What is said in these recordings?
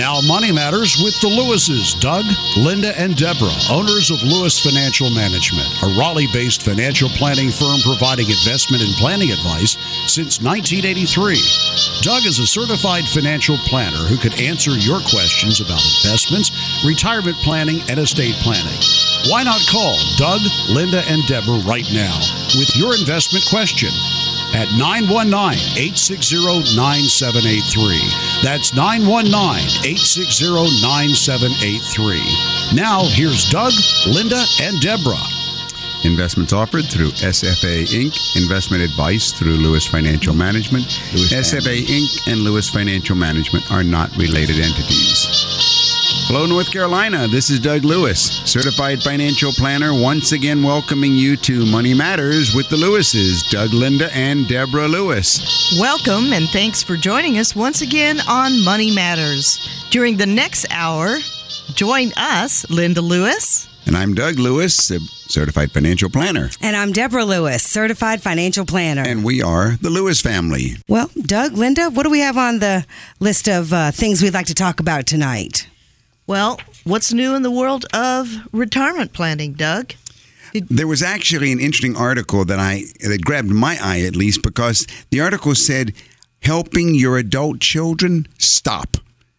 Now, Money Matters with the Lewises, Doug, Linda, and Deborah, owners of Lewis Financial Management, a Raleigh based financial planning firm providing investment and planning advice since 1983. Doug is a certified financial planner who could answer your questions about investments, retirement planning, and estate planning. Why not call Doug, Linda, and Deborah right now with your investment question? at 919 860 9783. That's 919 860 9783. Now, here's Doug, Linda, and Deborah. Investments offered through SFA Inc. Investment advice through Lewis Financial Management. Lewis SFA Inc. and Lewis Financial Management are not related entities. Hello, North Carolina. This is Doug Lewis, certified financial planner, once again welcoming you to Money Matters with the Lewises, Doug Linda and Deborah Lewis. Welcome and thanks for joining us once again on Money Matters. During the next hour, join us, Linda Lewis. And I'm Doug Lewis, a certified financial planner. And I'm Deborah Lewis, certified financial planner. And we are the Lewis family. Well, Doug, Linda, what do we have on the list of uh, things we'd like to talk about tonight? Well, what's new in the world of retirement planning, Doug? There was actually an interesting article that I that grabbed my eye at least because the article said helping your adult children stop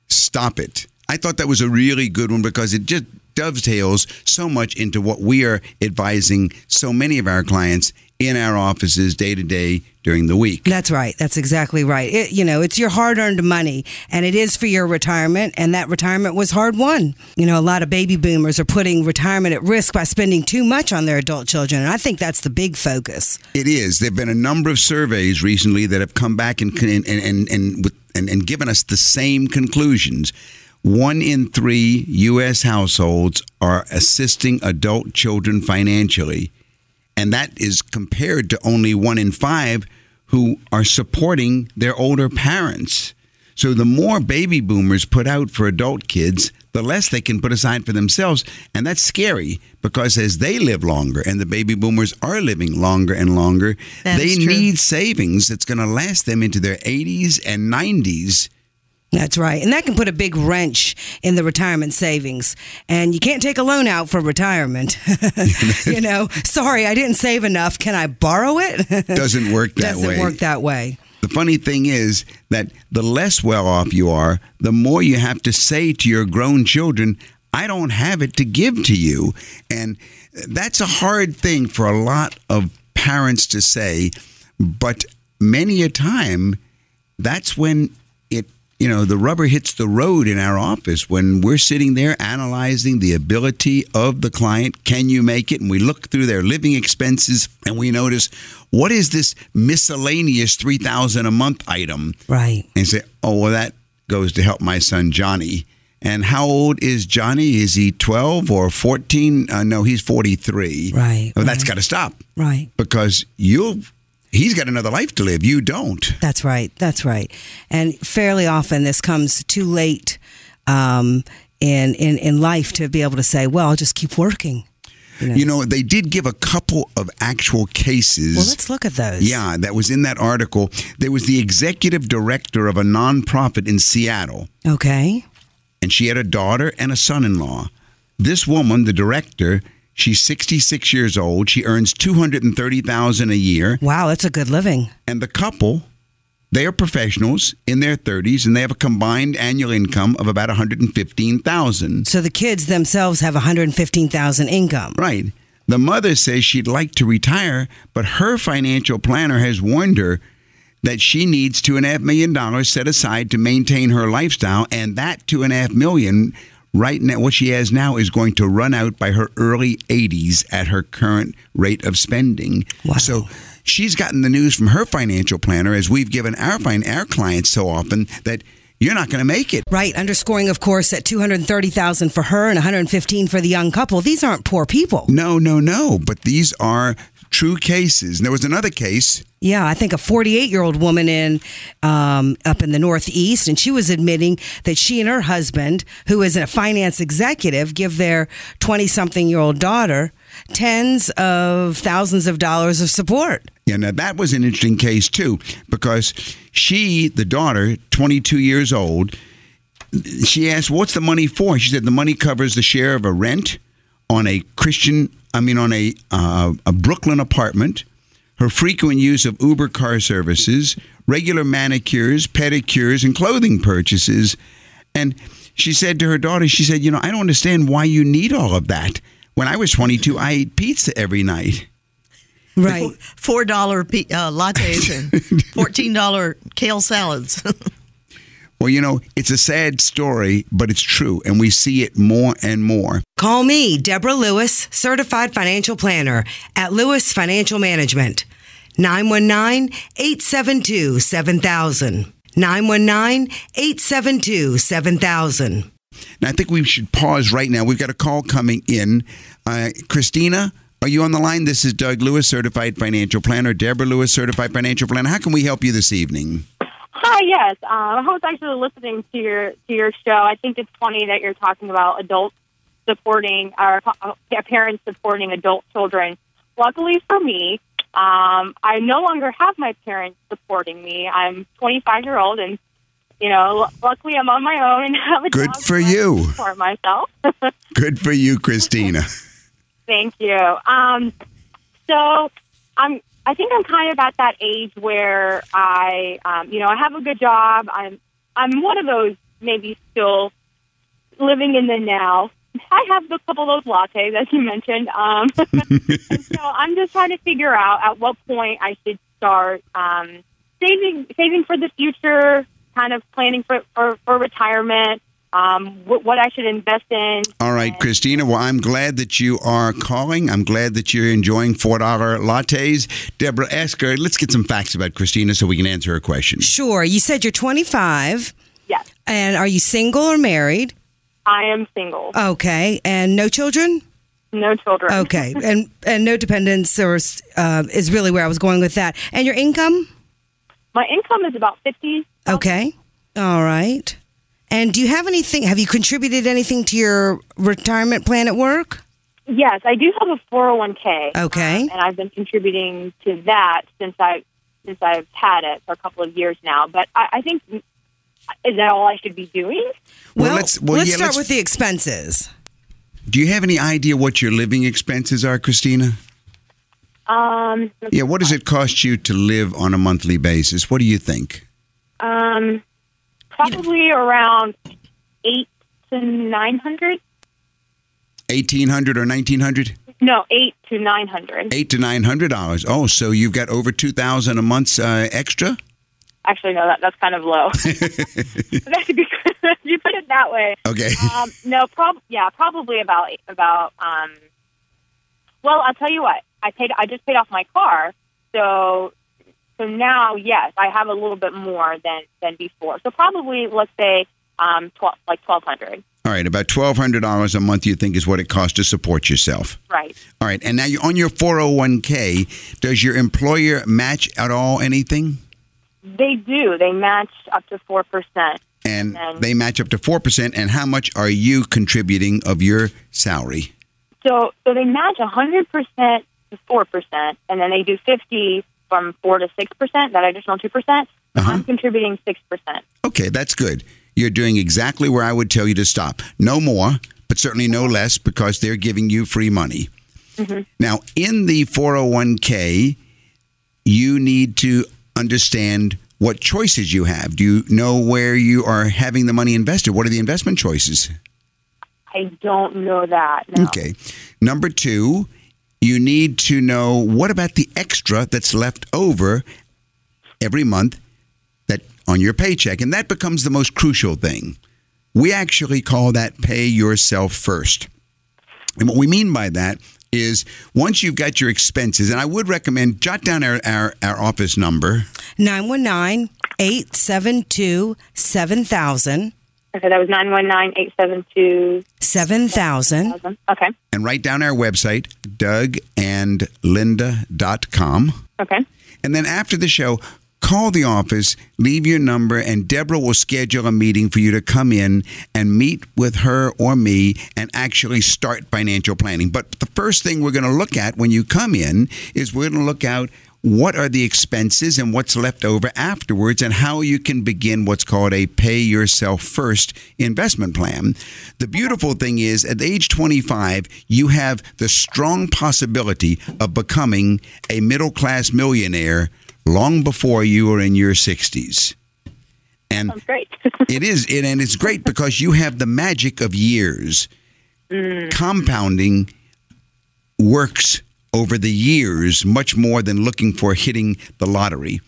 stop it. I thought that was a really good one because it just dovetails so much into what we are advising so many of our clients in our offices day to day during the week. That's right. That's exactly right. It, you know, it's your hard earned money and it is for your retirement. And that retirement was hard won. You know, a lot of baby boomers are putting retirement at risk by spending too much on their adult children. And I think that's the big focus. It is. There have been a number of surveys recently that have come back and, and, and, and, and, and given us the same conclusions. One in three U.S. households are assisting adult children financially and that is compared to only one in five who are supporting their older parents. So the more baby boomers put out for adult kids, the less they can put aside for themselves. And that's scary because as they live longer and the baby boomers are living longer and longer, that's they need savings that's going to last them into their 80s and 90s that's right. And that can put a big wrench in the retirement savings. And you can't take a loan out for retirement. you know, sorry, I didn't save enough. Can I borrow it? Doesn't work that Doesn't way. Doesn't work that way. The funny thing is that the less well off you are, the more you have to say to your grown children, I don't have it to give to you. And that's a hard thing for a lot of parents to say. But many a time, that's when you know, the rubber hits the road in our office when we're sitting there analyzing the ability of the client. Can you make it? And we look through their living expenses and we notice what is this miscellaneous 3000 a month item? Right. And say, oh, well, that goes to help my son Johnny. And how old is Johnny? Is he 12 or 14? Uh, no, he's 43. Right. Well, right. that's got to stop. Right. Because you'll he's got another life to live. You don't. That's right. That's right. And fairly often this comes too late um, in, in, in life to be able to say, well, I'll just keep working. You know. you know, they did give a couple of actual cases. Well, let's look at those. Yeah, that was in that article. There was the executive director of a nonprofit in Seattle. Okay. And she had a daughter and a son in law. This woman, the director, She's 66 years old. She earns 230,000 a year. Wow, that's a good living. And the couple, they are professionals in their 30s and they have a combined annual income of about 115,000. So the kids themselves have 115,000 income. Right. The mother says she'd like to retire, but her financial planner has warned her that she needs two and a half million dollars set aside to maintain her lifestyle, and that two and a half million right now, what she has now is going to run out by her early 80s at her current rate of spending. Wow. So she's gotten the news from her financial planner, as we've given our our clients so often that you're not going to make it. Right. Underscoring, of course, at 230000 for her and 115 for the young couple. These aren't poor people. No, no, no. But these are true cases. And there was another case. Yeah, I think a 48 year old woman in um, up in the Northeast, and she was admitting that she and her husband, who is a finance executive, give their 20 something year old daughter tens of thousands of dollars of support. Yeah, now that was an interesting case too, because she, the daughter, 22 years old, she asked, "What's the money for?" She said, "The money covers the share of a rent on a Christian, I mean, on a uh, a Brooklyn apartment, her frequent use of Uber car services, regular manicures, pedicures, and clothing purchases." And she said to her daughter, "She said, you know, I don't understand why you need all of that. When I was 22, I ate pizza every night." Right. Four dollar uh, lattes and fourteen dollar kale salads. Well, you know, it's a sad story, but it's true, and we see it more and more. Call me, Deborah Lewis, certified financial planner at Lewis Financial Management. 919 872 7000. 919 872 7000. Now, I think we should pause right now. We've got a call coming in. Uh, Christina, are you on the line? This is Doug Lewis, certified financial planner. Deborah Lewis, certified financial planner. How can we help you this evening? Hi, yes. Uh, I was actually listening to your to your show. I think it's funny that you're talking about adults supporting our uh, parents supporting adult children. Luckily for me, um, I no longer have my parents supporting me. I'm 25 year old, and you know, luckily I'm on my own and have a Good job for so I can you. support myself. Good for you, Christina. Thank you. Um, so I'm. I think I'm kind of at that age where I, um, you know, I have a good job. I'm. I'm one of those maybe still living in the now. I have a couple of those lattes, as you mentioned. Um, so I'm just trying to figure out at what point I should start um, saving, saving for the future, kind of planning for for, for retirement. Um, what, what I should invest in. All right, Christina. Well, I'm glad that you are calling. I'm glad that you're enjoying $4 lattes. Deborah, ask her, let's get some facts about Christina so we can answer her question. Sure. You said you're 25. Yes, And are you single or married? I am single, Okay. And no children? no children. Okay. and and no dependents or uh, is really where I was going with that. And your income? My income is about fifty. Okay. All right. And do you have anything? Have you contributed anything to your retirement plan at work? Yes, I do have a four hundred one k. Okay. and I've been contributing to that since I since I've had it for a couple of years now. But I, I think is that all I should be doing? Well, Well, let's- well, let's yeah, start let's- with the expenses. Do you have any idea what your living expenses are, Christina? Um, Yeah, what does it cost you to live on a monthly basis? What do you think? um, probably around eight to nine hundred. 1800 or 1900 No, eight to nine hundred. 8 to 900 dollars oh so you've got over 2000 a month uh, extra Actually, no, that that's kind of low. that should be you put it that way. okay Um, no, prob yeah, probably about about. Um, well, I'll tell you what. I paid. I just paid off my car, so so now, yes, I have a little bit more than than before. So probably, let's say, um, twelve like twelve hundred. all right about $1200 a month you think is what it costs to support yourself Right. all right and now you're on your 401k does your employer match at all anything They do. They match up to four percent. and And- they match up to 4% and how much are you contributing of your salary So so they match hundred percent to four percent, and then they do fifty from four to six percent. That additional two percent. Uh-huh. I'm contributing six percent. Okay, that's good. You're doing exactly where I would tell you to stop. No more, but certainly no less because they're giving you free money. Now, in the 401k, you need to understand what choices you have. Do you know where you are having the money invested? What are the investment choices? I don't know that. No. Okay. Number two, you need to know what about the extra that's left over every month that on your paycheck, and that becomes the most crucial thing. We actually call that pay yourself first. And what we mean by that is once you've got your expenses, and I would recommend jot down our, our, our office number. 919 872 7000. Okay, that was nine one nine eight seven two 7000. Okay. and write down our website, dougandlinda.com. Okay. And then after the show, call the office, leave your number, and Deborah will schedule a meeting for you to come in and meet with her or me and actually start financial planning. But the first thing we're going to look at when you come in is we're going to look out what are the expenses and what's left over afterwards, and how you can begin what's called a pay yourself first investment plan. The beautiful thing is, at age 25, you have the strong possibility of becoming a middle class millionaire long before you are in your 60s. And Sounds great. it is, it, and it's great because you have the magic of years. Mm. Compounding works over the years much more than looking for hitting the lottery.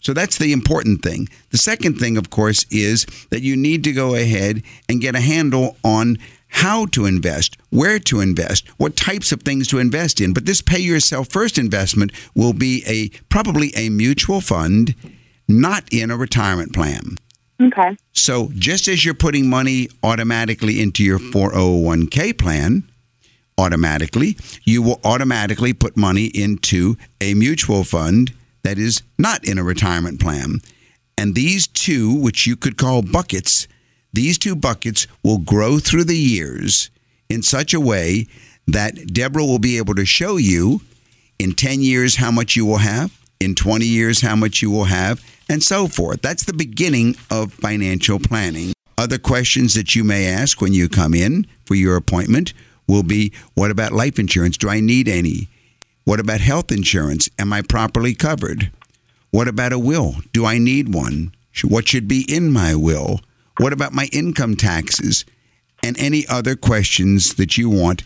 So that's the important thing. The second thing, of course, is that you need to go ahead and get a handle on how to invest, where to invest, what types of things to invest in. But this pay yourself first investment will be a probably a mutual fund, not in a retirement plan. okay. So just as you're putting money automatically into your 401k plan, automatically, you will automatically put money into a mutual fund that is not in a retirement plan. And these two, which you could call buckets, these two buckets will grow through the years in such a way that Deborah will be able to show you in 10 years how much you will have, in 20 years how much you will have, and so forth. That's the beginning of financial planning. Other questions that you may ask when you come in for your appointment will be what about life insurance? Do I need any? What about health insurance? Am I properly covered? What about a will? Do I need one? What should be in my will? What about my income taxes? And any other questions that you want.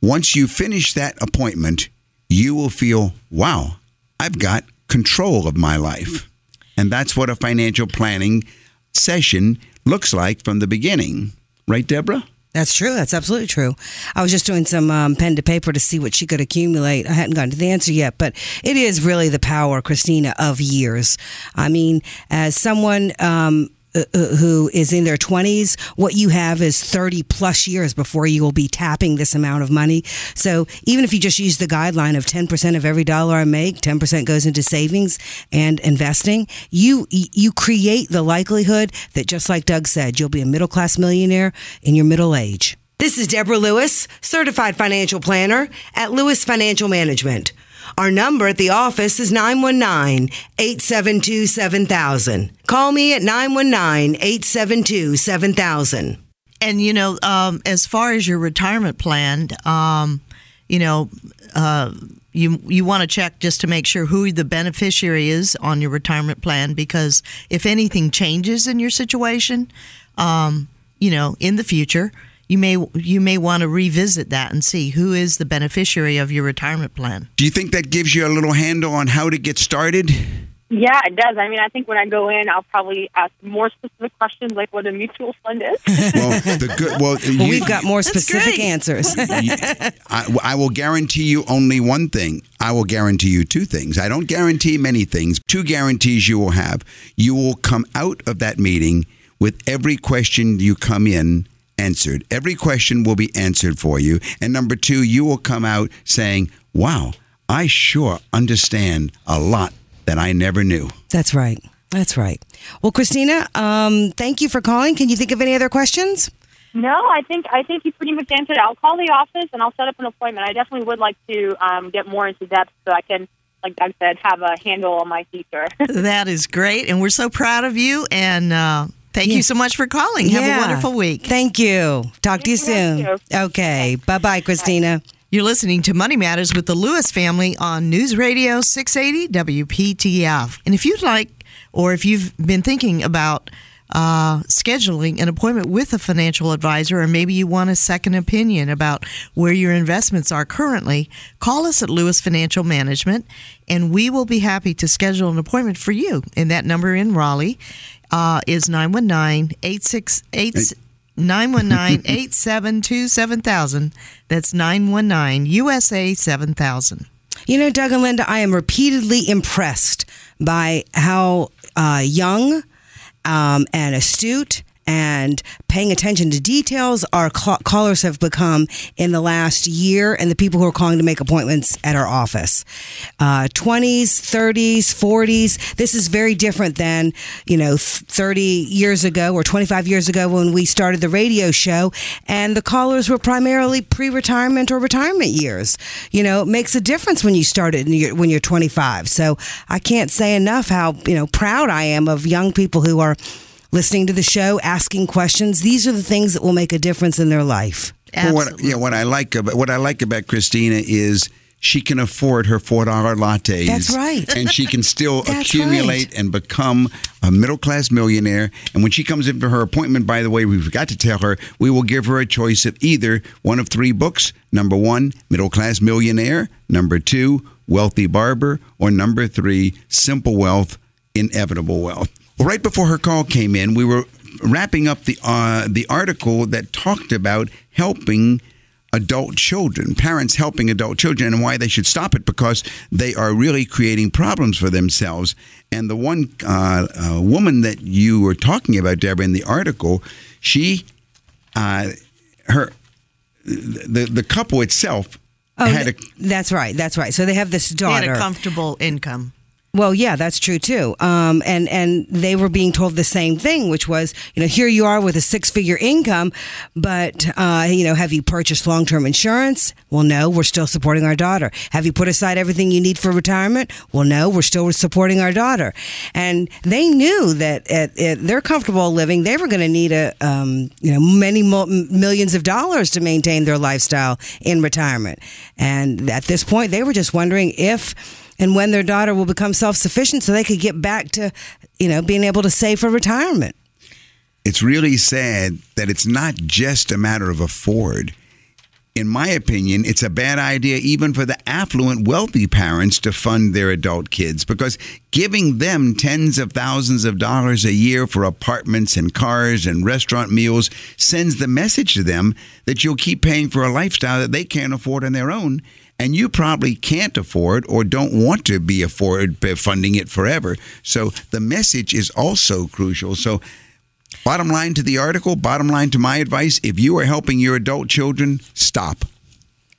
Once you finish that appointment, you will feel, wow, I've got control of my life. And that's what a financial planning session looks like from the beginning. Right, Deborah? That's true. That's absolutely true. I was just doing some um, pen to paper to see what she could accumulate. I hadn't gotten to the answer yet, but it is really the power, Christina, of years. I mean, as someone um, uh, uh, who is in their 20s, what you have is 30 plus years before you will be tapping this amount of money. So even if you just use the guideline of 10% of every dollar I make, 10% goes into savings and investing, you you create the likelihood that just like Doug said, you'll be a middle class millionaire in your middle age. This is Deborah Lewis, certified financial planner at Lewis Financial Management. Our number at the office is 919 872 7000. Call me at 919 872 7000. And you know, um, as far as your retirement plan, um, you know, uh, you you want to check just to make sure who the beneficiary is on your retirement plan because if anything changes in your situation, um, you know, in the future, you may you may want to revisit that and see who is the beneficiary of your retirement plan. Do you think that gives you a little handle on how to get started? Yeah, it does. I mean, I think when I go in, I'll probably ask more specific questions like what a mutual fund is. Well, the good. Well, Well, you- we've got more specific answers. I, I will guarantee you only one thing. I will guarantee you two things. I don't guarantee many things. Two guarantees you will have. You will come out of that meeting with every question you come in answered. Every question will be answered for you. And number two, you will come out saying, wow, I sure understand a lot that I never knew. That's right. That's right. Well, Christina, um, thank you for calling. Can you think of any other questions? no, I think I think you pretty much answered. it. I'll call the office and I'll set up an appointment. I definitely would like to um, get more into depth so I can, like Doug said, have a handle on my future. That is great, and we're so proud of you. And uh, thank Yeah. you so much for calling. Have Yeah. a wonderful week. Thank you. Talk to you soon. you. Okay. Bye bye, Christina. You're listening to Money Matters with the Lewis family on News Radio 680 WPTF. And if you'd like, or if you've been thinking about uh, scheduling an appointment with a financial advisor, or maybe you want a second opinion about where your investments are currently, call us at Lewis Financial Management, and we will be happy to schedule an appointment for you. And that number in Raleigh uh, is 919 868 919-872-7000. That's 919 USA 7000. You know, Doug and Linda, I am repeatedly impressed by how uh, young um, and astute and paying attention to details our ca- callers have become in the last year and the people who are calling to make appointments at our office. Uh, 20s, 30s, 40s. This is very different than, you know, 30 years ago or 25 years ago when we started the radio show and the callers were primarily pre-retirement or retirement years. You know, it makes a difference when you start started when you're 25. So I can't say enough how, you know, proud I am of young people who are listening to the show, asking questions. These are the things that will make a difference in their life. Well, what, yeah, what I like about what I like about Christina is she can afford her four dollar lattes. That's right. And she can still accumulate right. and become a middle class millionaire. And when she comes in for her appointment, by the way, we forgot to tell her we will give her a choice of either one of three books. Number one, Middle Class Millionaire. Number two, Wealthy Barber. Or number three, Simple Wealth, Inevitable Wealth. Well, right before her call came in, we were wrapping up the uh, the article that talked about helping adult children, parents helping adult children, and why they should stop it because they are really creating problems for themselves. And the one uh, uh, woman that you were talking about, Deborah, in the article, she, uh, her, the the couple itself Oh, had a that's right. That's right. So they have this They had daughter. a comfortable income. Well, yeah, that's true too. Um, and and they were being told the same thing, which was, you know, here you are with a six figure income, but uh, you know, have you purchased long term insurance? Well, no, we're still supporting our daughter. Have you put aside everything you need for retirement? Well, no, we're still supporting our daughter. And they knew that at, at their comfortable living, they were going to need a, um, you know, many mo- millions of dollars to maintain their lifestyle in retirement. And at this point, they were just wondering if and when their daughter will become self-sufficient so they could get back to you know being able to save for retirement it's really sad that it's not just a matter of afford. In my opinion, it's a bad idea even for the affluent, wealthy parents to fund their adult kids because giving them tens of thousands of dollars a year for apartments and cars and restaurant meals sends the message to them that you'll keep paying for a lifestyle that they can't afford on their own. And you probably can't afford or don't want to be afford funding it forever. So the message is also crucial. So Bottom line to the article, bottom line to my advice if you are helping your adult children, stop.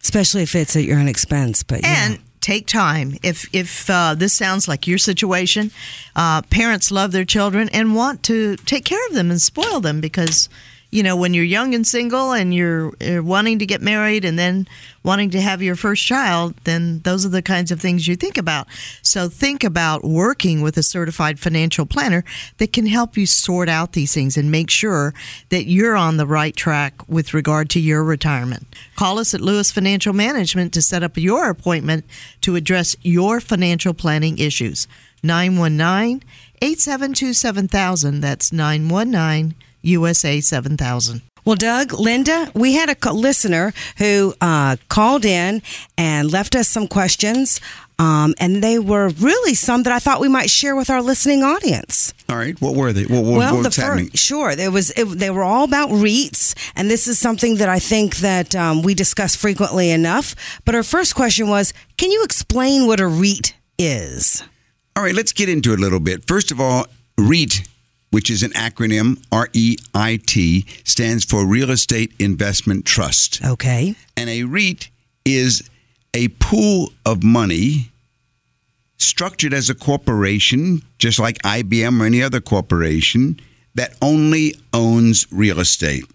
especially if it's at your own expense but yeah. And take time. If if uh, this sounds like your situation, uh, parents love their children and want to take care of them and spoil them because you know when you're young and single and you're, you're wanting to get married and then wanting to have your first child, then those are the kinds of things you think about. So think about working with a certified financial planner that can help you sort out these things and make sure that you're on the right track with regard to your retirement. Call us at Lewis Financial Management to set up your appointment to address your financial planning issues. 919 872 7000. That's 919 USA 7000. Well, Doug, Linda, we had a listener who uh, called in and left us some questions, um, and they were really some that I thought we might share with our listening audience. All right, what were they? What, what, well, what's the happening? first, sure, there was it, they were all about REITs, and this is something that I think that um, we discuss frequently enough. But our first question was, can you explain what a REIT is? All right, let's get into it a little bit. First of all, REIT, which is an acronym, R E I T, stands for Real Estate Investment Trust. Okay, And a REIT is a pool of money structured as a corporation, just like IBM or any other corporation, that only owns real estate.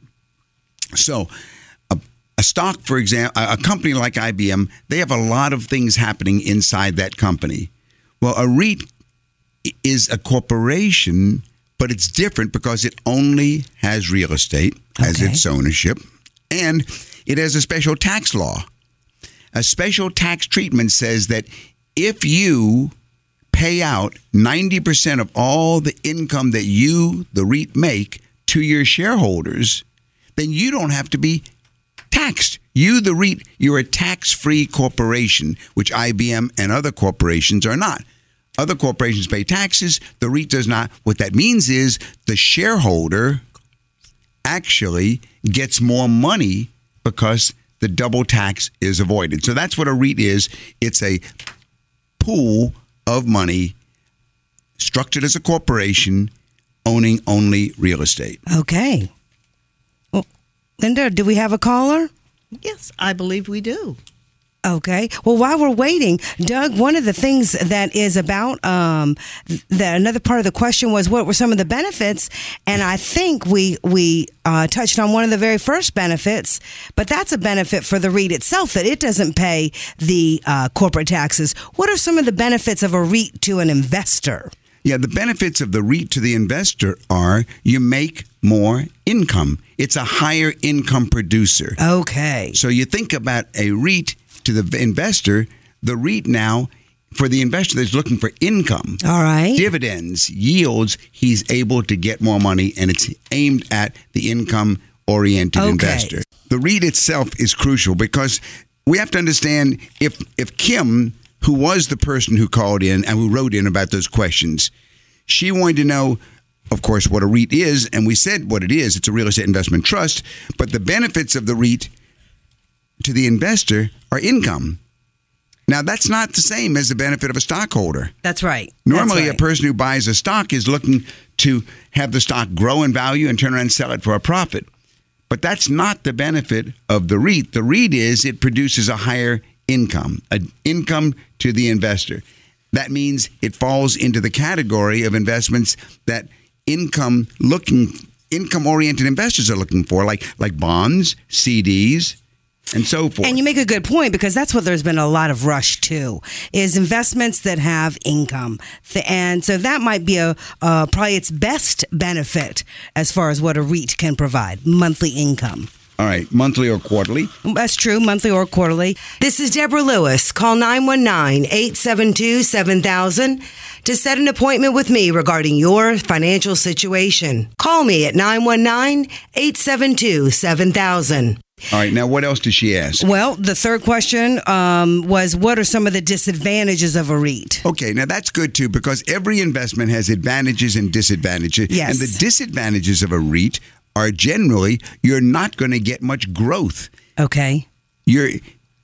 So, a, a stock, for example, a a company like IBM, they have a lot of things happening inside that company. Well, a REIT is a corporation, but it's different because it only has real estate as Okay. its ownership, and it has a special tax law. A special tax treatment says that if you pay out 90% of all the income that you, the REIT, make to your shareholders, then you don't have to be taxed. You, the REIT, you're a tax free corporation, which IBM and other corporations are not. Other corporations pay taxes, the REIT does not. What that means is the shareholder actually gets more money because the double tax is avoided. So that's what a REIT is it's a pool of money structured as a corporation owning only real estate. Okay. Well, Linda, do we have a caller? Yes, I believe we do. Okay. Well, while we're waiting, Doug, one of the things that is about um, that another part of the question was what were some of the benefits, and I think we we uh, touched on one of the very first benefits, but that's a benefit for the REIT itself that it doesn't pay the uh, corporate taxes. What are some of the benefits of a REIT to an investor? Yeah, the benefits of the REIT to the investor are you make more income. It's a higher income producer. Okay. So you think about a REIT to the investor, the REIT now for the investor that's looking for income, All right. dividends, yields, he's able to get more money and it's aimed at the income oriented Okay. investor. The REIT itself is crucial because we have to understand if if Kim, who was the person who called in and who wrote in about those questions, she wanted to know of course what a REIT is and we said what it is, it's a real estate investment trust, but the benefits of the REIT to the investor are income. Now, that's not the same as the benefit of a stockholder. That's right. Normally, That's a person who buys a stock is looking to have the stock grow in value and turn around and sell it for a profit. But that's not the benefit of the REIT. The REIT is it produces a higher income, an income to the investor. That means it falls into the category of investments that income looking income oriented investors are looking for, like like bonds, CDs, and so forth. And you make a good point because that's what there's been a lot of rush to is investments that have income, and so that might be a uh, probably its best benefit as far as what a REIT can provide monthly income. All right, monthly or quarterly. That's true, monthly or quarterly. This is Deborah Lewis. Call 919 872 7000 to set an appointment with me regarding your financial situation. Call me at 919 872 7000. All right, now what else did she ask? Well, the third question um, was what are some of the disadvantages of a REIT? Okay, now that's good too because every investment has advantages and disadvantages. Yes. And the disadvantages of a REIT are generally you're not going to get much growth. Okay. Your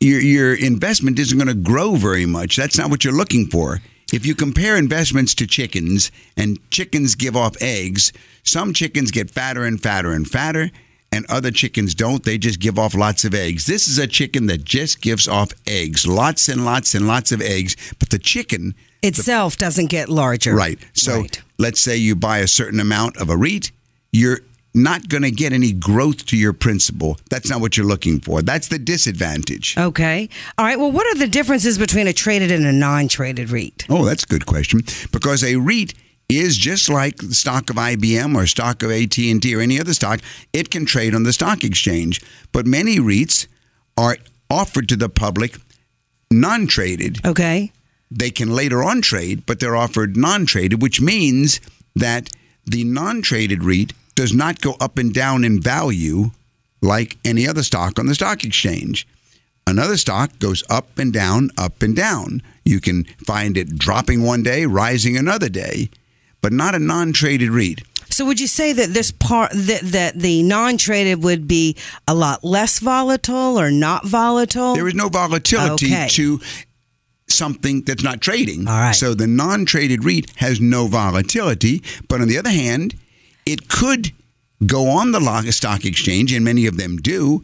your your investment isn't going to grow very much. That's not what you're looking for. If you compare investments to chickens and chickens give off eggs, some chickens get fatter and fatter and fatter and other chickens don't. They just give off lots of eggs. This is a chicken that just gives off eggs, lots and lots and lots of eggs, but the chicken Itself doesn't get larger. Right. So Right. let's say you buy a certain amount of a REIT, you're not going to get any growth to your principal. That's not what you're looking for. That's the disadvantage. Okay. All right. Well, what are the differences between a traded and a non traded REIT? Oh, that's a good question. Because a REIT is just like the stock of IBM or stock of AT&T or any other stock. It can trade on the stock exchange, but many REITs are offered to the public non-traded. Okay. they can later on trade, but they're offered non traded, which means that the non traded REIT does not go up and down in value like any other stock on the stock exchange. Another stock goes up and down, up and down. You can find it dropping one day, rising another day, but not a non traded REIT. So would you say that this part that that the non-traded would be a lot less volatile or not volatile? There is no volatility Okay. to something that's not trading. All right. So the non-traded REIT has no volatility, but on the other hand, it could go on the stock exchange, and many of them do.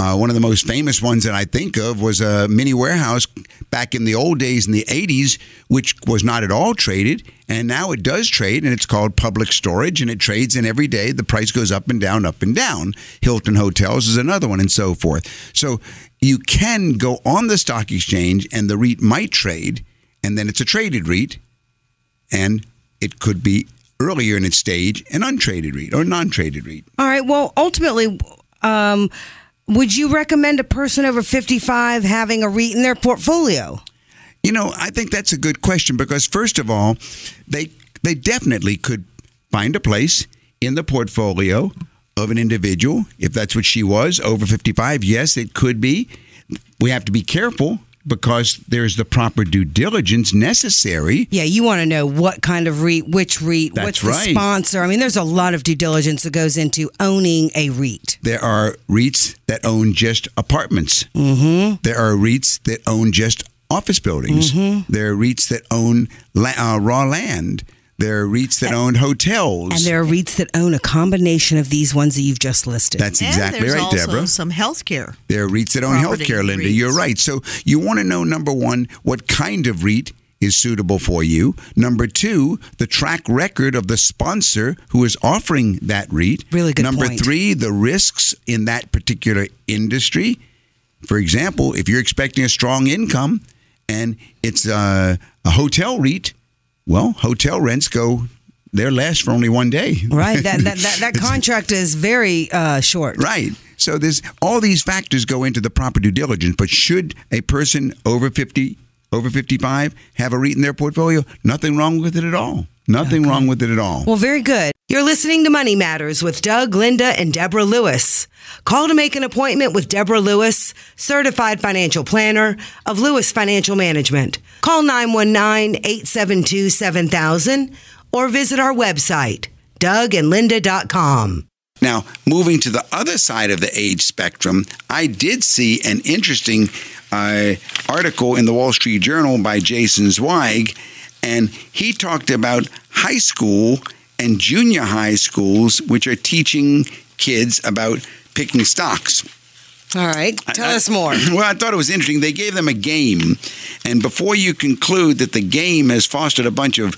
Uh, one of the most famous ones that I think of was a mini warehouse back in the old days in the 80s, which was not at all traded. And now it does trade, and it's called public storage, and it trades, and every day the price goes up and down, up and down. Hilton Hotels is another one, and so forth. So you can go on the stock exchange, and the REIT might trade, and then it's a traded REIT, and it could be earlier in its stage an untraded REIT or non traded REIT. All right. Well, ultimately, um, would you recommend a person over 55 having a REIT in their portfolio? You know, I think that's a good question because first of all, they they definitely could find a place in the portfolio of an individual if that's what she was over 55. Yes, it could be. We have to be careful because there's the proper due diligence necessary. Yeah, you want to know what kind of REIT, which REIT, That's what's the sponsor. I mean, there's a lot of due diligence that goes into owning a REIT. There are REITs that own just apartments. Mm-hmm. There are REITs that own just office buildings. There are REITs that own la- uh, raw land. There are REITs that own hotels. And there are REITs that own a combination of these ones that you've just listed. That's And exactly there's right, also Deborah. Some healthcare. There are REITs that own Property healthcare, Linda. REITs. You're right. So you want to know number one, what kind of REIT is suitable for you. Number two, the track record of the sponsor who is offering that REIT. Really good Number point. three, the risks in that particular industry. For example, if you're expecting a strong income and it's a, a hotel REIT, well, hotel rents go, they're last for only one day. right. That, that, that, that contract is very uh, short. Right. So there's all these factors go into the proper due diligence. But should a person over 50, over 55 have a REIT in their portfolio? Nothing wrong with it at all. Nothing wrong with it at all. Well, very good. You're listening to Money Matters with Doug, Linda, and Deborah Lewis. Call to make an appointment with Deborah Lewis, certified financial planner of Lewis Financial Management. Call 919 872 7000 or visit our website, dougandlinda.com. Now, moving to the other side of the age spectrum, I did see an interesting uh, article in the Wall Street Journal by Jason Zweig, and he talked about high school and junior high schools, which are teaching kids about picking stocks. All right. Tell I- us more. Well, I thought it was interesting. They gave them a game, and before you conclude that the game has fostered a bunch of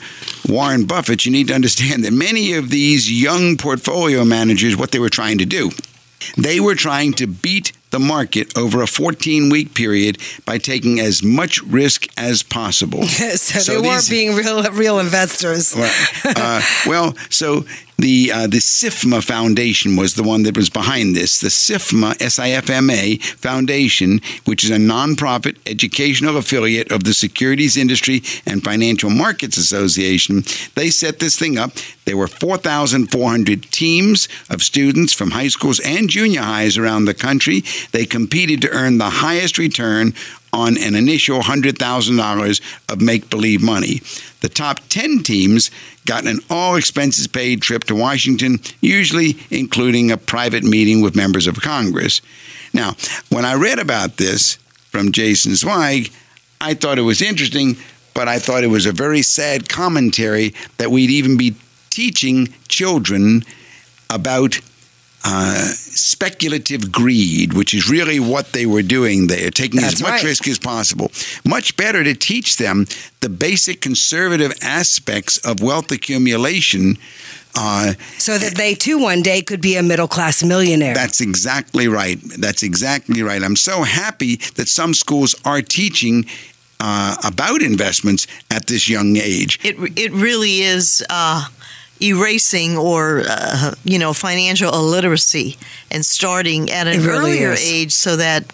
Warren Buffett, you need to understand that many of these young portfolio managers, what they were trying to do, they were trying to beat the market over a 14 week period by taking as much risk as possible. so, So they weren't being real, real investors. Well, uh, well, so the uh, the SIFMA Foundation was the one that was behind this. The SIFMA S I F M A Foundation, which is a nonprofit educational affiliate of the Securities Industry and Financial Markets Association, they set this thing up. There were 4,400 teams of students from high schools and junior highs around the country. They competed to earn the highest return on an initial $100,000 of make believe money. The top 10 teams got an all expenses paid trip to Washington, usually including a private meeting with members of Congress. Now, when I read about this from Jason Zweig, I thought it was interesting, but I thought it was a very sad commentary that we'd even be teaching children about uh, speculative greed, which is really what they were doing there, taking That's as much right. risk as possible. Much better to teach them the basic conservative aspects of wealth accumulation. Uh, So that they too one day could be a middle class millionaire. that's exactly right. That's exactly right. I'm so happy that some schools are teaching uh, about investments at this young age. It it really is uh, erasing or uh, you know financial illiteracy and starting at an really earlier is. age so that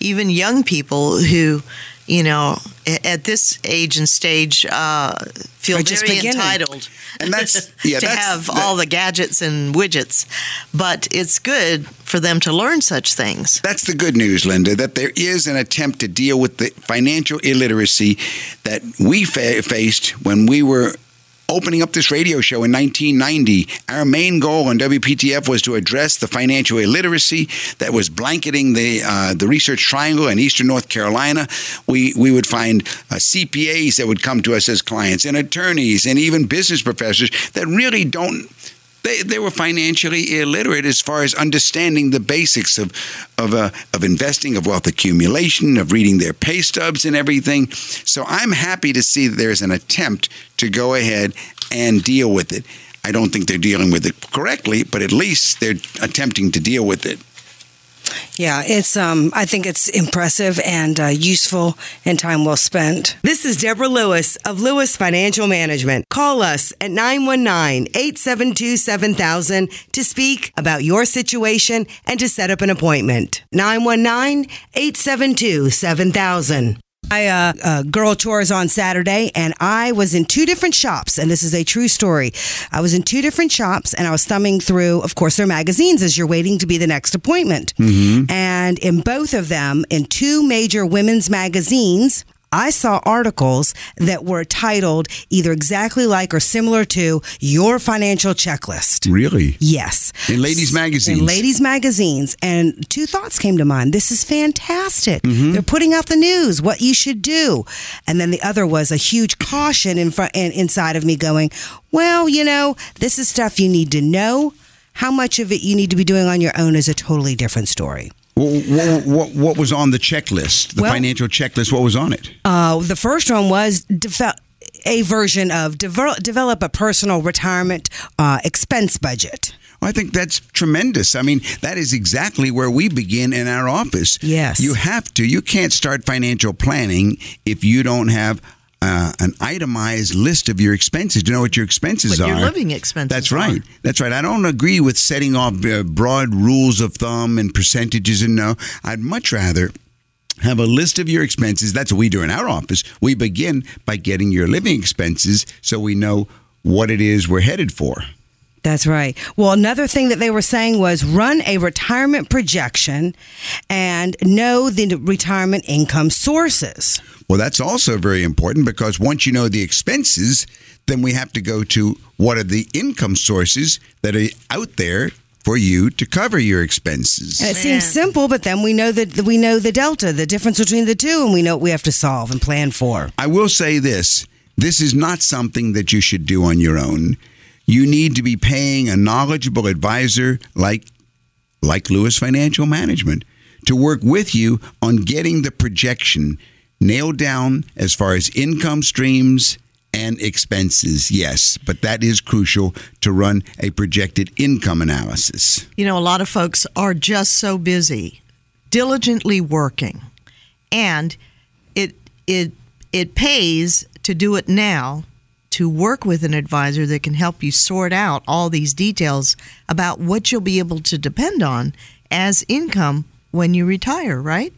even young people who you know at this age and stage uh, feel very entitled And that's- yeah, to that's- have that- all the gadgets and widgets. But it's good for them to learn such things. That's the good news, Linda, that there is an attempt to deal with the financial illiteracy that we fa- faced when we were opening up this radio show in 1990. Our main goal on WPTF was to address the financial illiteracy that was blanketing the uh, the research triangle in eastern North Carolina. We we would find uh, CPAs that would come to us as clients and attorneys and even business professors that really don't they, they were financially illiterate as far as understanding the basics of of uh, of investing, of wealth accumulation, of reading their pay stubs and everything. So I'm happy to see that there's an attempt to go ahead and deal with it. I don't think they're dealing with it correctly, but at least they're attempting to deal with it. Yeah, it's um I think it's impressive and uh, useful and time well spent. This is Deborah Lewis of Lewis Financial Management. Call us at 919-872-7000 to speak about your situation and to set up an appointment. 919-872-7000. I uh, uh, girl chores on Saturday, and I was in two different shops, and this is a true story. I was in two different shops, and I was thumbing through, of course, their magazines as you're waiting to be the next appointment. And in both of them, in two major women's magazines, I saw articles that were titled either exactly like or similar to your financial checklist. Really? Yes. In ladies' magazines. In ladies' magazines. And two thoughts came to mind. This is fantastic. Mm-hmm. They're putting out the news, what you should do. And then the other was a huge caution in front in, inside of me going, well, you know, this is stuff you need to know. How much of it you need to be doing on your own is a totally different story. What, what, what was on the checklist? The Well- financial checklist. What was on it? Uh, the first one was develop a version of develop, develop a personal retirement uh, expense budget. I think that's tremendous. I mean, that is exactly where we begin in our office. Yes. You have to. You can't start financial planning if you don't have uh, an itemized list of your expenses to know what your expenses What are. your living expenses That's are. right. That's right. I don't agree with setting off uh, broad rules of thumb and percentages and no. I'd much rather have a list of your expenses. That's what we do in our office. We begin by getting your living expenses so we know what it is we're headed for. That's right. Well, another thing that they were saying was run a retirement projection and know the retirement income sources. Well, that's also very important because once you know the expenses, then we have to go to what are the income sources that are out there for you to cover your expenses. And it seems simple, but then we know that we know the delta, the difference between the two, and we know what we have to solve and plan for. I will say this this is not something that you should do on your own. You need to be paying a knowledgeable advisor like like Lewis Financial Management to work with you on getting the projection nailed down as far as income streams and expenses. Yes, but that is crucial to run a projected income analysis. You know, a lot of folks are just so busy, diligently working, and it it it pays to do it now. To work with an advisor that can help you sort out all these details about what you'll be able to depend on as income when you retire, right?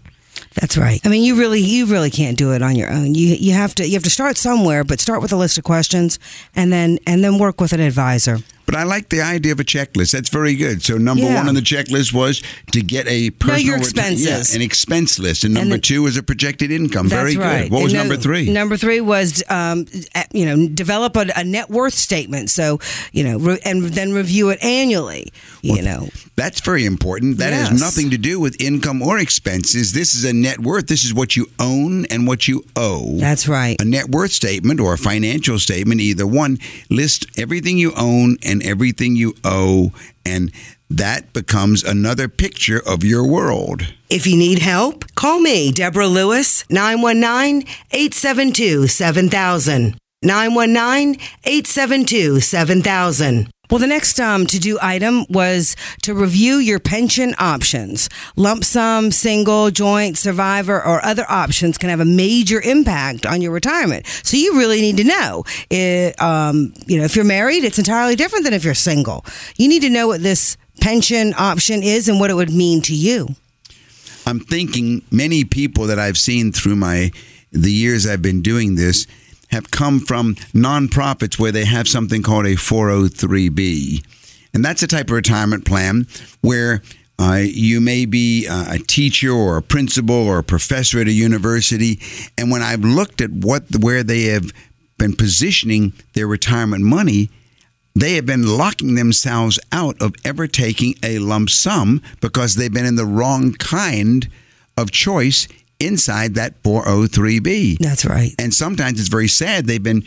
That's right. I mean, you really, you really can't do it on your own. You you have to you have to start somewhere, but start with a list of questions, and then and then work with an advisor. But I like the idea of a checklist. That's very good. So number Yeah. one on the checklist was to get a personal your reti- expenses. yeah, an expense list, and number then- two was a projected income. very right. good. What was And number three? Number three was, um, you know, develop a, a net worth statement. So, you know, re- and then review it annually. You know, That's very important. That has nothing to do with income or expenses. This is a net worth. This is what you own and what you owe. that's right. a net worth statement or a financial statement, either one, list everything you own and everything you owe, and that becomes another picture of your world. If you need help, call me, Deborah Lewis, 919 872 7000. 919 872 7000. Well, the next um, to do item was to review your pension options. Lump sum, single, joint, survivor, or other options can have a major impact on your retirement. So you really need to know. It, um, you know, if you're married, it's entirely different than if you're single. You need to know what this pension option is and what it would mean to you. I'm thinking many people that I've seen through my the years I've been doing this have come from nonprofits where they have something called a 403b, and that's a type of retirement plan where uh, you may be uh, a teacher or a principal or a professor at a university, and when I've looked at what where they have been positioning their retirement money, they have been locking themselves out of ever taking a lump sum because they've been in the wrong kind of choice inside that 403b. That's right. And sometimes it's very sad. They've been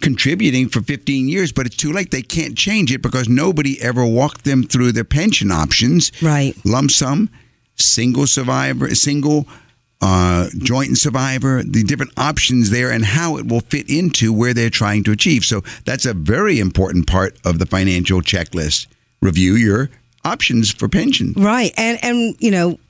contributing for 15 years, but it's too late. They can't change it because nobody ever walked them through their pension options. Right. Lump sum, single survivor, single uh, joint and survivor, the different options there, and how it will fit into where they're trying to achieve. So that's a very important part of the financial checklist. Review your options for pension. Right. And and you know,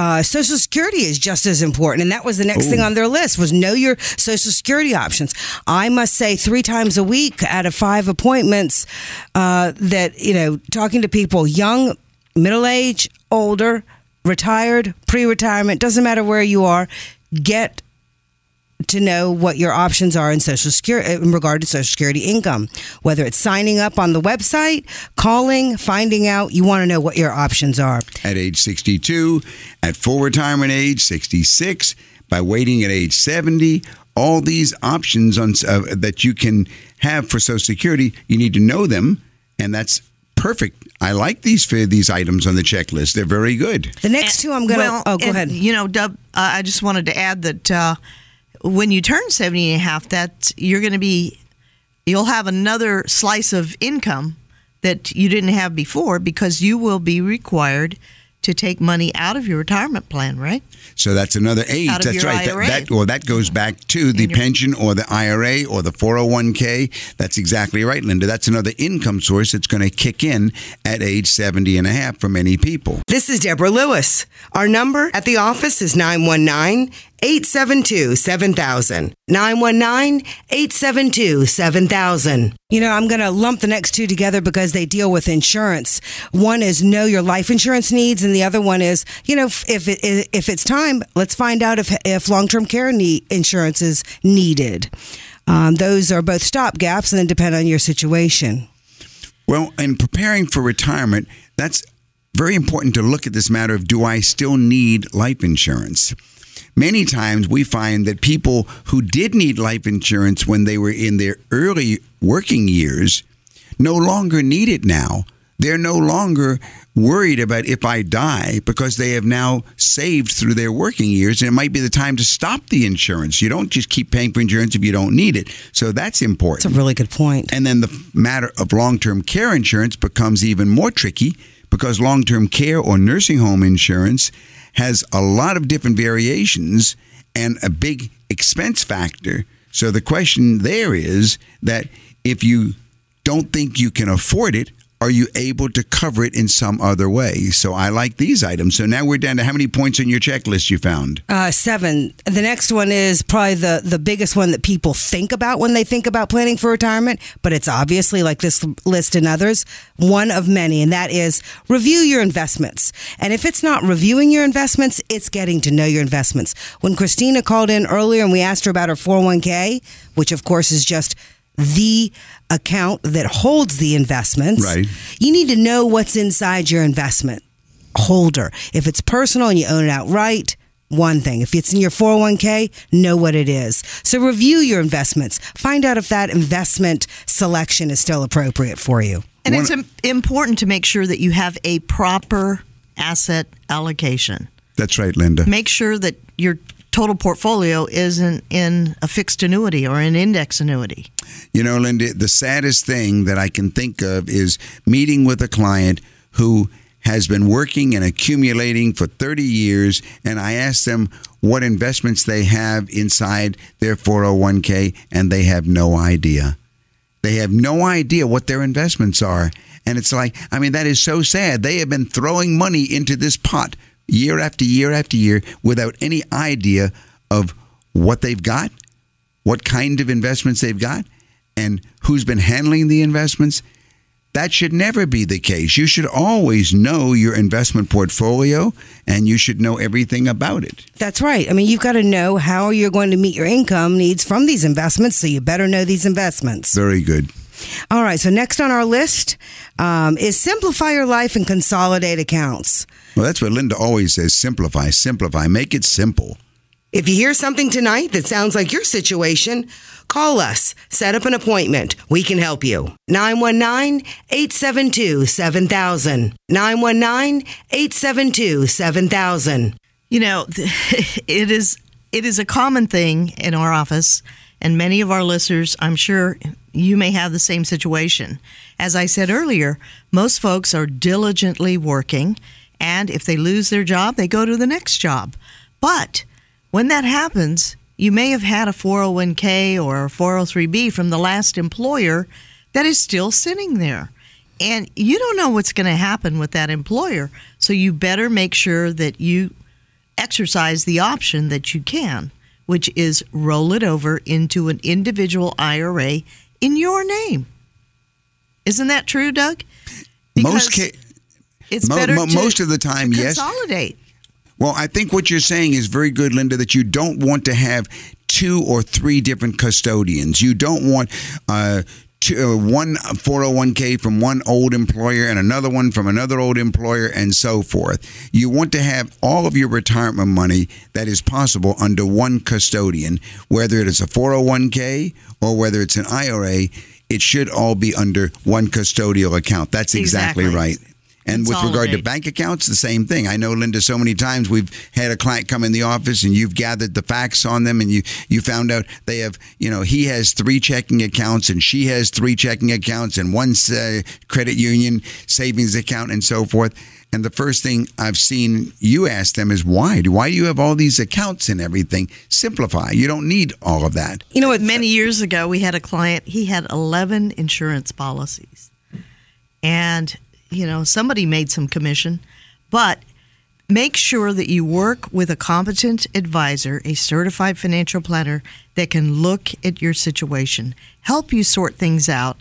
uh, Social Security is just as important, and that was the next thing on their list was know your Social Security options. I must say, three times a week out of five appointments, uh, that you know, talking to people, young, middle age, older, retired, pre-retirement, doesn't matter where you are, get to know what your options are in social security in regard to social security income whether it's signing up on the website calling finding out you want to know what your options are At age 62, at full retirement age 66, by waiting at age 70, all these options on uh, that you can have for Social Security. You need to know them, and that's perfect. I like these these items on the checklist. They're very good. The next two I'm going to. Well, oh, go and, ahead. You know, Doug, uh, I just wanted to add that uh, when you turn 70 and a half, that you're going to be, you'll have another slice of income that you didn't have before because you will be required to take money out of your retirement plan, right? So that's another age. Out of that's your right. That- IRA. That, well, that goes back to the your- pension or the IRA or the 401k. That's exactly right, Linda. That's another income source that's going to kick in at age 70 and a half for many people. This is Deborah Lewis. Our number at the office is 919 872 7000. 919 872 7000. You know, I'm going to lump the next two together because they deal with insurance. One is know your life insurance needs, and the other one is, you know, if it, if it's time, let's find out if if long term care need, insurance is needed. Um, those are both stopgaps, and then depend on your situation. Well, in preparing for retirement, that's very important to look at this matter of do I still need life insurance? Many times we find that people who did need life insurance when they were in their early working years no longer need it now. They're no longer worried about if I die because they have now saved through their working years and it might be the time to stop the insurance. You don't just keep paying for insurance if you don't need it. So that's important. That's a really good point. And then the matter of long term care insurance becomes even more tricky because long term care or nursing home insurance has a lot of different variations and a big expense factor. So the question there is that if you don't think you can afford it, are you able to cover it in some other way? So I like these items. So now we're down to how many points on your checklist you found? Uh, seven. The next one is probably the, the biggest one that people think about when they think about planning for retirement, but it's obviously like this list and others, one of many, and that is review your investments. And if it's not reviewing your investments, it's getting to know your investments. When Christina called in earlier and we asked her about her 401k, which of course is just the account that holds the investments. Right. You need to know what's inside your investment holder. If it's personal and you own it outright, one thing. If it's in your 401k, know what it is. So review your investments. Find out if that investment selection is still appropriate for you. And One- it's im- important to make sure that you have a proper asset allocation. That's right, Linda. Make sure that your total portfolio isn't in a fixed annuity or an index annuity. You know, Linda, the saddest thing that I can think of is meeting with a client who has been working and accumulating for 30 years, and I ask them what investments they have inside their 401k, and they have no idea. They have no idea what their investments are. And it's like, I mean, that is so sad. They have been throwing money into this pot year after year after year without any idea of what they've got, what kind of investments they've got, and who's been handling the investments. That should never be the case. You should always know your investment portfolio and you should know everything about it. That's right. I mean, you've got to know how you're going to meet your income needs from these investments, so you better know these investments. Very good. All right, so next on our list um, is simplify your life and consolidate accounts. Well, that's what Linda always says simplify, simplify, make it simple. If you hear something tonight that sounds like your situation, call us. Set up an appointment. We can help you. 919 872 7000. 919 872 7000. You know, it is it is a common thing in our office, and many of our listeners, I'm sure you may have the same situation. As I said earlier, most folks are diligently working, and if they lose their job, they go to the next job. But when that happens, you may have had a 401k or a 403b from the last employer that is still sitting there. And you don't know what's going to happen with that employer. So you better make sure that you exercise the option that you can, which is roll it over into an individual IRA in your name. Isn't that true, Doug? most ca- it's mo- better mo- to most of the time, yes. consolidate. Well, I think what you're saying is very good, Linda, that you don't want to have two or three different custodians. You don't want uh, two, uh, one 401k from one old employer and another one from another old employer and so forth. You want to have all of your retirement money that is possible under one custodian, whether it is a 401k or whether it's an IRA. It should all be under one custodial account. That's exactly, Exactly. right. And That's with regard to bank accounts, the same thing. I know, Linda, so many times we've had a client come in the office and you've gathered the facts on them and you, you found out they have, you know, he has three checking accounts and she has three checking accounts and one uh, credit union savings account and so forth. And the first thing I've seen you ask them is why? Why do you have all these accounts and everything? Simplify. You don't need all of that. You know what? Many years ago, we had a client, he had 11 insurance policies. And, you know, somebody made some commission, but make sure that you work with a competent advisor, a certified financial planner that can look at your situation, help you sort things out,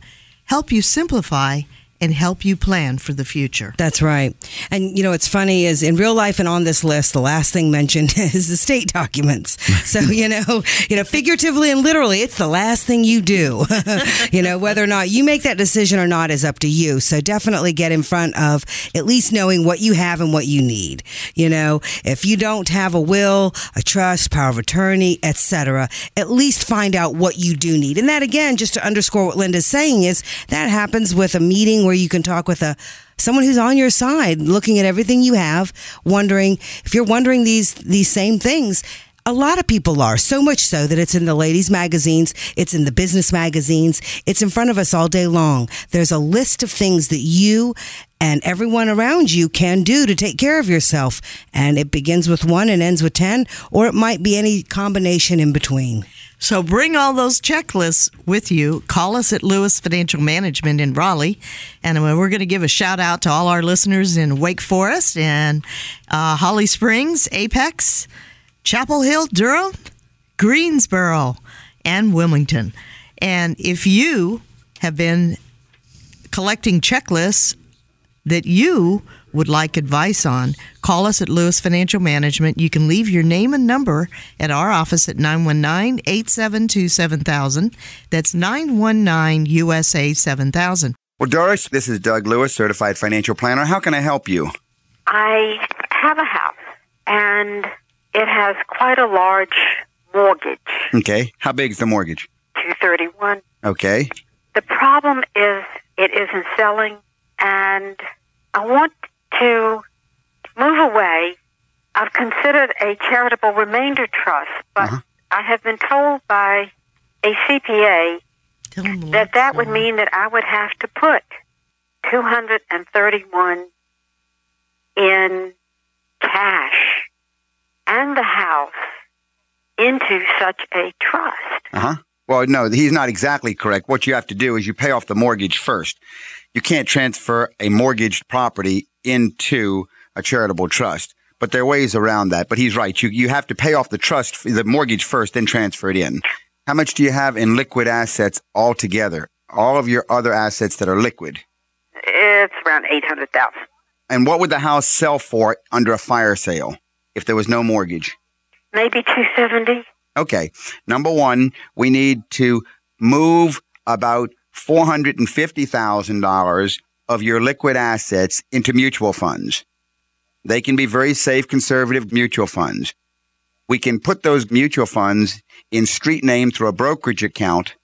help you simplify, and help you plan for the future. That's right. And you know, what's funny is in real life and on this list, the last thing mentioned is estate documents. So, you know, you know, figuratively and literally, it's the last thing you do. you know, whether or not you make that decision or not is up to you. So definitely get in front of at least knowing what you have and what you need. You know, if you don't have a will, a trust, power of attorney, etc., at least find out what you do need. And that again, just to underscore what Linda's saying is that happens with a meeting where you can talk with a someone who's on your side, looking at everything you have, wondering if you're wondering these these same things. A lot of people are, so much so that it's in the ladies' magazines, it's in the business magazines, it's in front of us all day long. There's a list of things that you and everyone around you can do to take care of yourself. And it begins with one and ends with 10, or it might be any combination in between. So bring all those checklists with you. Call us at Lewis Financial Management in Raleigh, and we're going to give a shout out to all our listeners in Wake Forest and uh, Holly Springs, Apex, Chapel Hill, Durham, Greensboro, and Wilmington. And if you have been collecting checklists that you would like advice on, call us at Lewis Financial Management. You can leave your name and number at our office at 919 872 7000. That's 919 USA 7000. Well, Doris, this is Doug Lewis, certified financial planner. How can I help you? I have a house and it has quite a large mortgage, Okay. How big is the mortgage? 231. Okay. The problem is it isn't selling and I want to move away. I've considered a charitable remainder trust, but Uh-huh. I have been told by a CPA Tell that that would mean that I would have to put 231 in cash and the house into such a trust. Uh huh. Well, no, he's not exactly correct. What you have to do is you pay off the mortgage first. You can't transfer a mortgaged property into a charitable trust. But there are ways around that. But he's right. You you have to pay off the trust, the mortgage first, then transfer it in. How much do you have in liquid assets altogether? All of your other assets that are liquid. It's around 800,000. And what would the house sell for under a fire sale if there was no mortgage? Maybe 270. Okay. Number one, we need to move about $450,000 of your liquid assets into mutual funds. They can be very safe, conservative mutual funds. We can put those mutual funds in street name through a brokerage account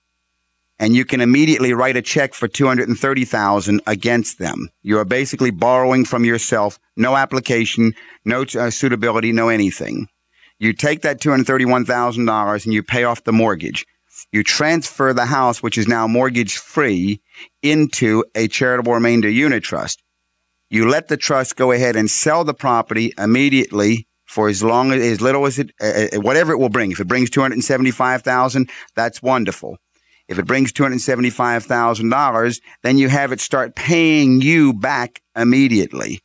and you can immediately write a check for 230,000 against them. You are basically borrowing from yourself, no application, no uh, suitability, no anything. You take that $231,000 and you pay off the mortgage. You transfer the house, which is now mortgage free, into a charitable remainder unit trust. You let the trust go ahead and sell the property immediately for as long as, as little as it, uh, whatever it will bring. If it brings 275,000, that's wonderful. If it brings $275,000, then you have it start paying you back immediately.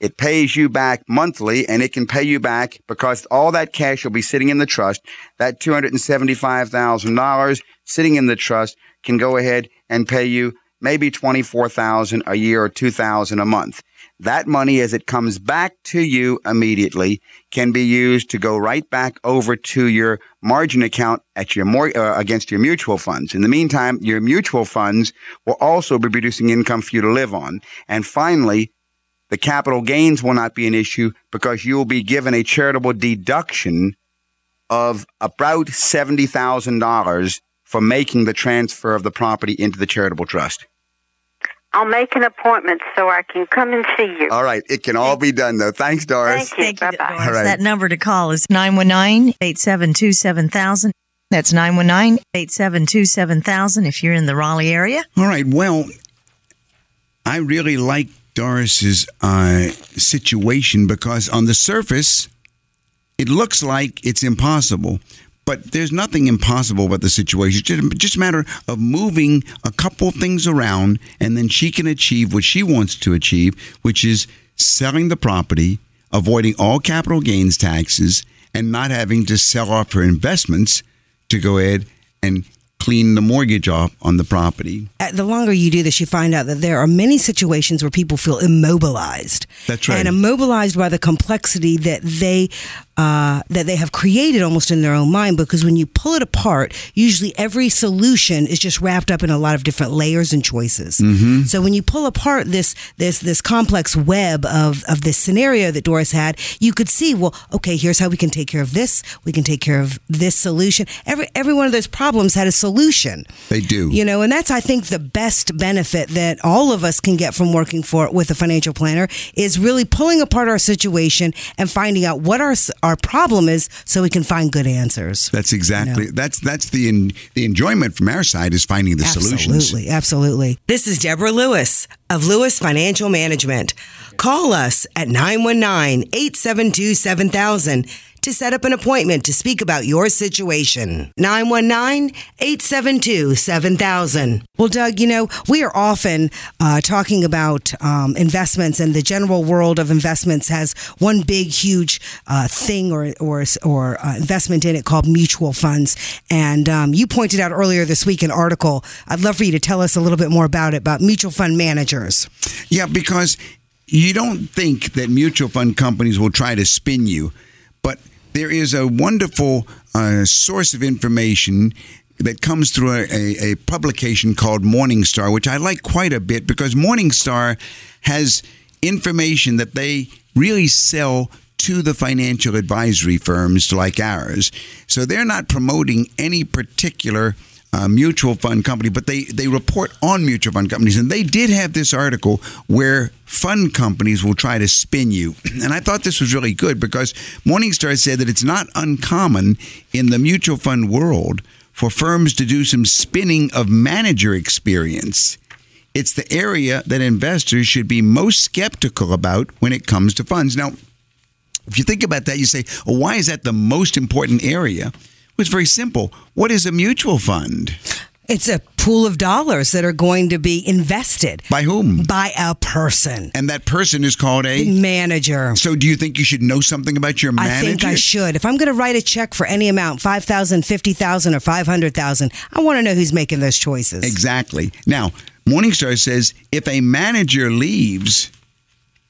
It pays you back monthly and it can pay you back because all that cash will be sitting in the trust. That $275,000 sitting in the trust can go ahead and pay you maybe 24,000 a year or 2,000 a month. That money, as it comes back to you immediately, can be used to go right back over to your margin account at your mor- uh, against your mutual funds. In the meantime, your mutual funds will also be producing income for you to live on. And finally, the capital gains will not be an issue because you will be given a charitable deduction of about $70,000 for making the transfer of the property into the charitable trust. I'll make an appointment so I can come and see you. All right. It can all be done, though. Thanks, Doris. Thank you. Thank you, Bye-bye. Doris. All right. That number to call is 919-872-7000. That's 919-872-7000 if you're in the Raleigh area. All right. Well, I really like Doris's uh, situation because on the surface, it looks like it's impossible. But there's nothing impossible about the situation. It's just, a matter of moving a couple of things around, and then she can achieve what she wants to achieve, which is selling the property, avoiding all capital gains taxes, and not having to sell off her investments to go ahead and clean the mortgage off on the property. Uh, the longer you do this, you find out that there are many situations where people feel immobilized. That's right. And immobilized by the complexity that they uh, that they have created almost in their own mind. Because when you pull it apart, usually every solution is just wrapped up in a lot of different layers and choices. Mm-hmm. So when you pull apart this this this complex web of of this scenario that Doris had, you could see, well, okay, here's how we can take care of this. We can take care of this solution. Every every one of those problems had a solution. They do. You know, and that's I think the best benefit that all of us can get from working for with a financial planner is really pulling apart our situation and finding out what our our problem is so we can find good answers. That's exactly that's that's the en, the enjoyment from our side is finding the solutions. Absolutely, absolutely. This is Deborah Lewis of Lewis Financial Management. Call us at 919 872 7000 to set up an appointment to speak about your situation. 919 872 7000. Well, Doug, you know, we are often uh, talking about um, investments, and the general world of investments has one big, huge uh, thing or or or uh, investment in it called mutual funds. And um, you pointed out earlier this week an article. I'd love for you to tell us a little bit more about it about mutual fund managers. Yeah, because you don't think that mutual fund companies will try to spin you, but there is a wonderful uh, source of information that comes through a, a, a publication called Morningstar, which I like quite a bit because Morningstar has information that they really sell to the financial advisory firms like ours. So they're not promoting any particular uh, mutual fund company, but they, they report on mutual fund companies. And they did have this article where fund companies will try to spin you. And I thought this was really good because Morningstar said that it's not uncommon in the mutual fund world for firms to do some spinning of manager experience. It's the area that investors should be most skeptical about when it comes to funds. Now, if you think about that, you say, well, why is that the most important area? It's very simple. What is a mutual fund? It's a pool of dollars that are going to be invested By whom? by a person, And that person is called a. manager. So, do you think you should know something about your manager? I think I should. If I'm going to write a check for any amount, 5,000, 50,000 or 500,000, I want to know who's making those choices. Exactly. Now, Morningstar says if a manager leaves,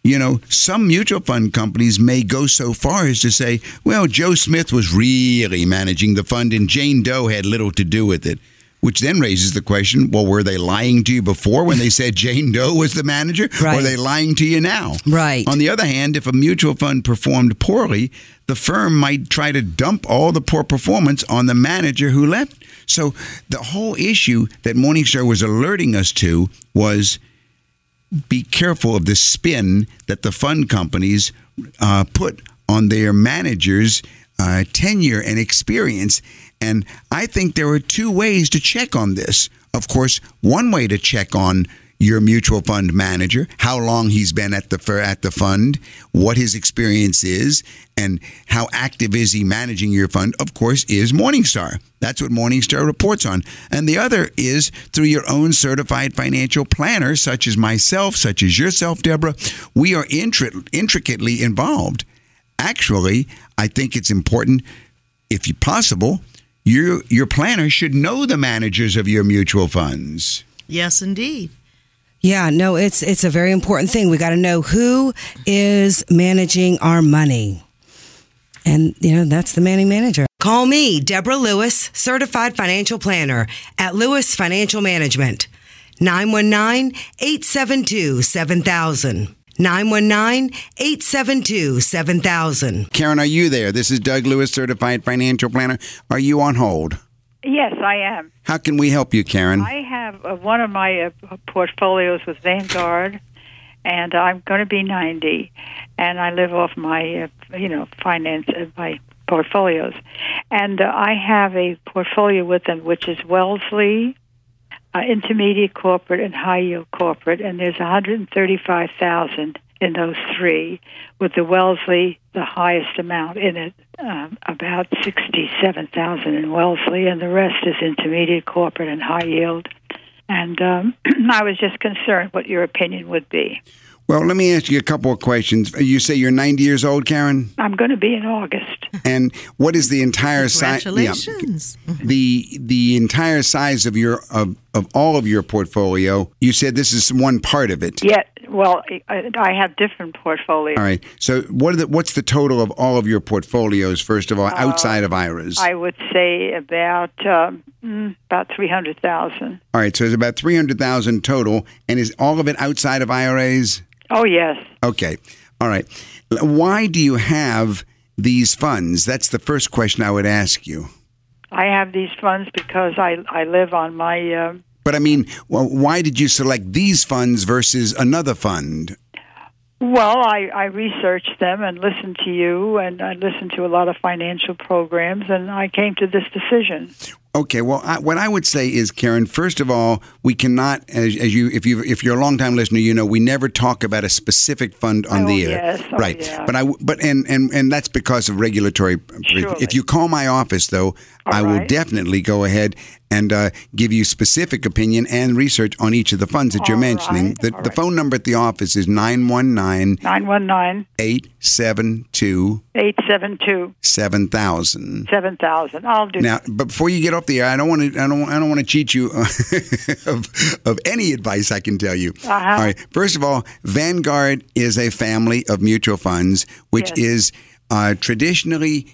you know, some mutual fund companies may go so far as to say, well, Joe Smith was really managing the fund and Jane Doe had little to do with it. Which then raises the question well, were they lying to you before when they said Jane Doe was the manager? Or are they lying to you now? Right. On the other hand, if a mutual fund performed poorly, the firm might try to dump all the poor performance on the manager who left. So the whole issue that Morningstar was alerting us to was be careful of the spin that the fund companies uh, put on their managers' uh, tenure and experience. And I think there are two ways to check on this. Of course, one way to check on your mutual fund manager, how long he's been at the at the fund, what his experience is, and how active is he managing your fund. Of course, is Morningstar. That's what Morningstar reports on. And the other is through your own certified financial planner, such as myself, such as yourself, Deborah. We are intri- intricately involved. Actually, I think it's important, if possible, your your planner should know the managers of your mutual funds. Yes, indeed. Yeah, no, it's it's a very important thing. We got to know who is managing our money. And you know, that's the manning manager. Call me, Deborah Lewis, certified financial planner at Lewis Financial Management. 919-872-7000. 919-872-7000. Karen, are you there? This is Doug Lewis, certified financial planner. Are you on hold? Yes, I am. How can we help you, Karen? I have uh, one of my uh, portfolios with Vanguard, and I'm going to be 90, and I live off my, uh, you know, finance, uh, my portfolios. And uh, I have a portfolio with them, which is Wellesley, uh, intermediate corporate, and high yield corporate, and there's 135,000 in those three, with the Wellesley the highest amount in it, um, about 67,000 in Wellesley, and the rest is intermediate corporate and high yield. And um, I was just concerned what your opinion would be. Well, let me ask you a couple of questions. You say you're 90 years old, Karen? I'm going to be in August. And what is the entire size? Congratulations. the the entire size of your of, of all of your portfolio. You said this is one part of it. Yet, well, I, I have different portfolios. All right. So what are the, what's the total of all of your portfolios? First of all, outside of IRAs. I would say about um, mm, about three hundred thousand. all right. So it's about three hundred thousand total, and is all of it outside of IRAs? Oh yes. Okay. All right. Why do you have these funds? That's the first question I would ask you. I have these funds because I I live on my uh, But I mean, why did you select these funds versus another fund? well I I researched them and listened to you and I listened to a lot of financial programs and I came to this decision. Okay, well, I, what I would say is, Karen. First of all, we cannot, as, as you, if you, if you're a longtime listener, you know we never talk about a specific fund on Oh, the air, yes. Oh, right? yeah. But I, but and and and that's because of regulatory. Surely. If you call my office, though, I will definitely go ahead and uh, give you specific opinion and research on each of the funds that you're mentioning. right, The, the right. phone number at the office is 919 Nine one nine 872 eight seven two 7000. seven thousand. I'll do Now, but before you get off the air, I don't want to. I don't. I don't want to cheat you of, of any advice I can tell you. Uh-huh. All right. First of all, Vanguard is a family of mutual funds, which Yes. is uh, traditionally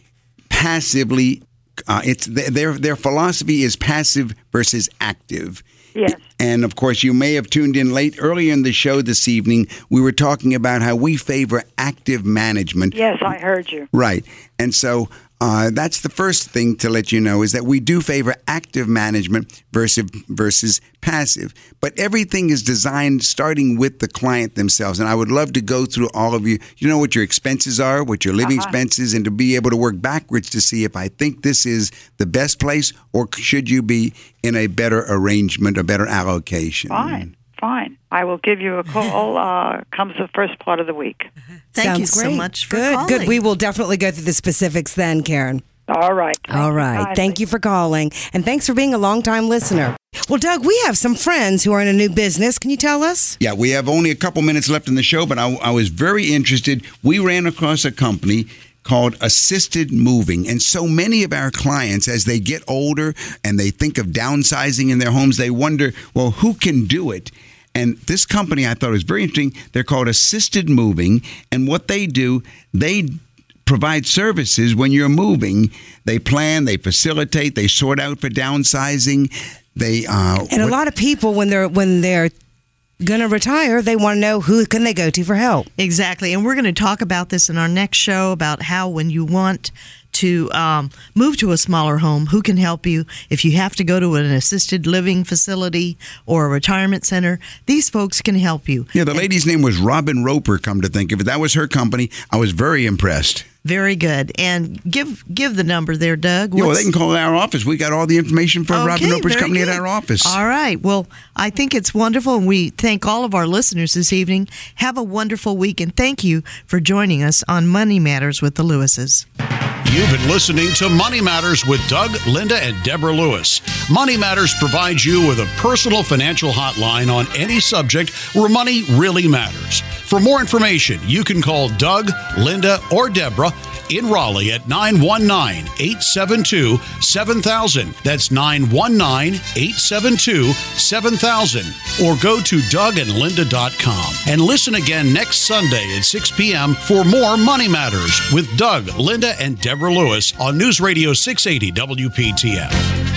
passively. Uh, it's their their philosophy is passive versus active. Yes. And of course, you may have tuned in late earlier in the show this evening. We were talking about how we favor active management. Yes, I heard you. Right. And so uh, that's the first thing to let you know is that we do favor active management versus versus passive. But everything is designed starting with the client themselves. And I would love to go through all of you. You know what your expenses are, what your living expenses, and to be able to work backwards to see if I think this is the best place or should you be in a better arrangement, a better allocation. Fine, fine. I will give you a call. Uh, comes the first part of the week. Thank you Sounds so great. much for good, calling. Good. We will definitely go through the specifics then, Karen. All right. Thank All you Thank you for calling. And thanks for being a longtime listener. Well, Doug, we have some friends who are in a new business. Can you tell us? Yeah, we have only a couple minutes left in the show, but I, I was very interested. We ran across a company called assisted moving and so many of our clients as they get older and they think of downsizing in their homes they wonder well who can do it and this company i thought was very interesting they're called assisted moving and what they do they provide services when you're moving they plan they facilitate they sort out for downsizing they uh And a what- lot of people, when they're when they're going to retire, they want to know who can they go to for help. Exactly. And we're going to talk about this in our next show about how, when you want to um, move to a smaller home, who can help you if you have to go to an assisted living facility or a retirement center. These folks can help you. Yeah, the lady's name was Robin Roper. Come to think of it, that was her company. I was very impressed. Very good. And give give the number there, Doug. Yeah, well, they can call our office. We got all the information for Robin Roper's company good. at our office. All right. Well, I think it's wonderful, and we thank all of our listeners this evening. Have a wonderful week, and thank you for joining us on Money Matters with the Lewises. You've been listening to Money Matters with Doug, Linda, and Deborah Lewis. Money Matters provides you with a personal financial hotline on any subject where money really matters. For more information, you can call Doug, Linda, or Deborah in Raleigh at 919 872 7000. That's 919 872 7000. Or go to dougandlinda.com and listen again next Sunday at 6 p.m. for more Money Matters with Doug, Linda, and Deborah. Lewis on News Radio 680 WPTF.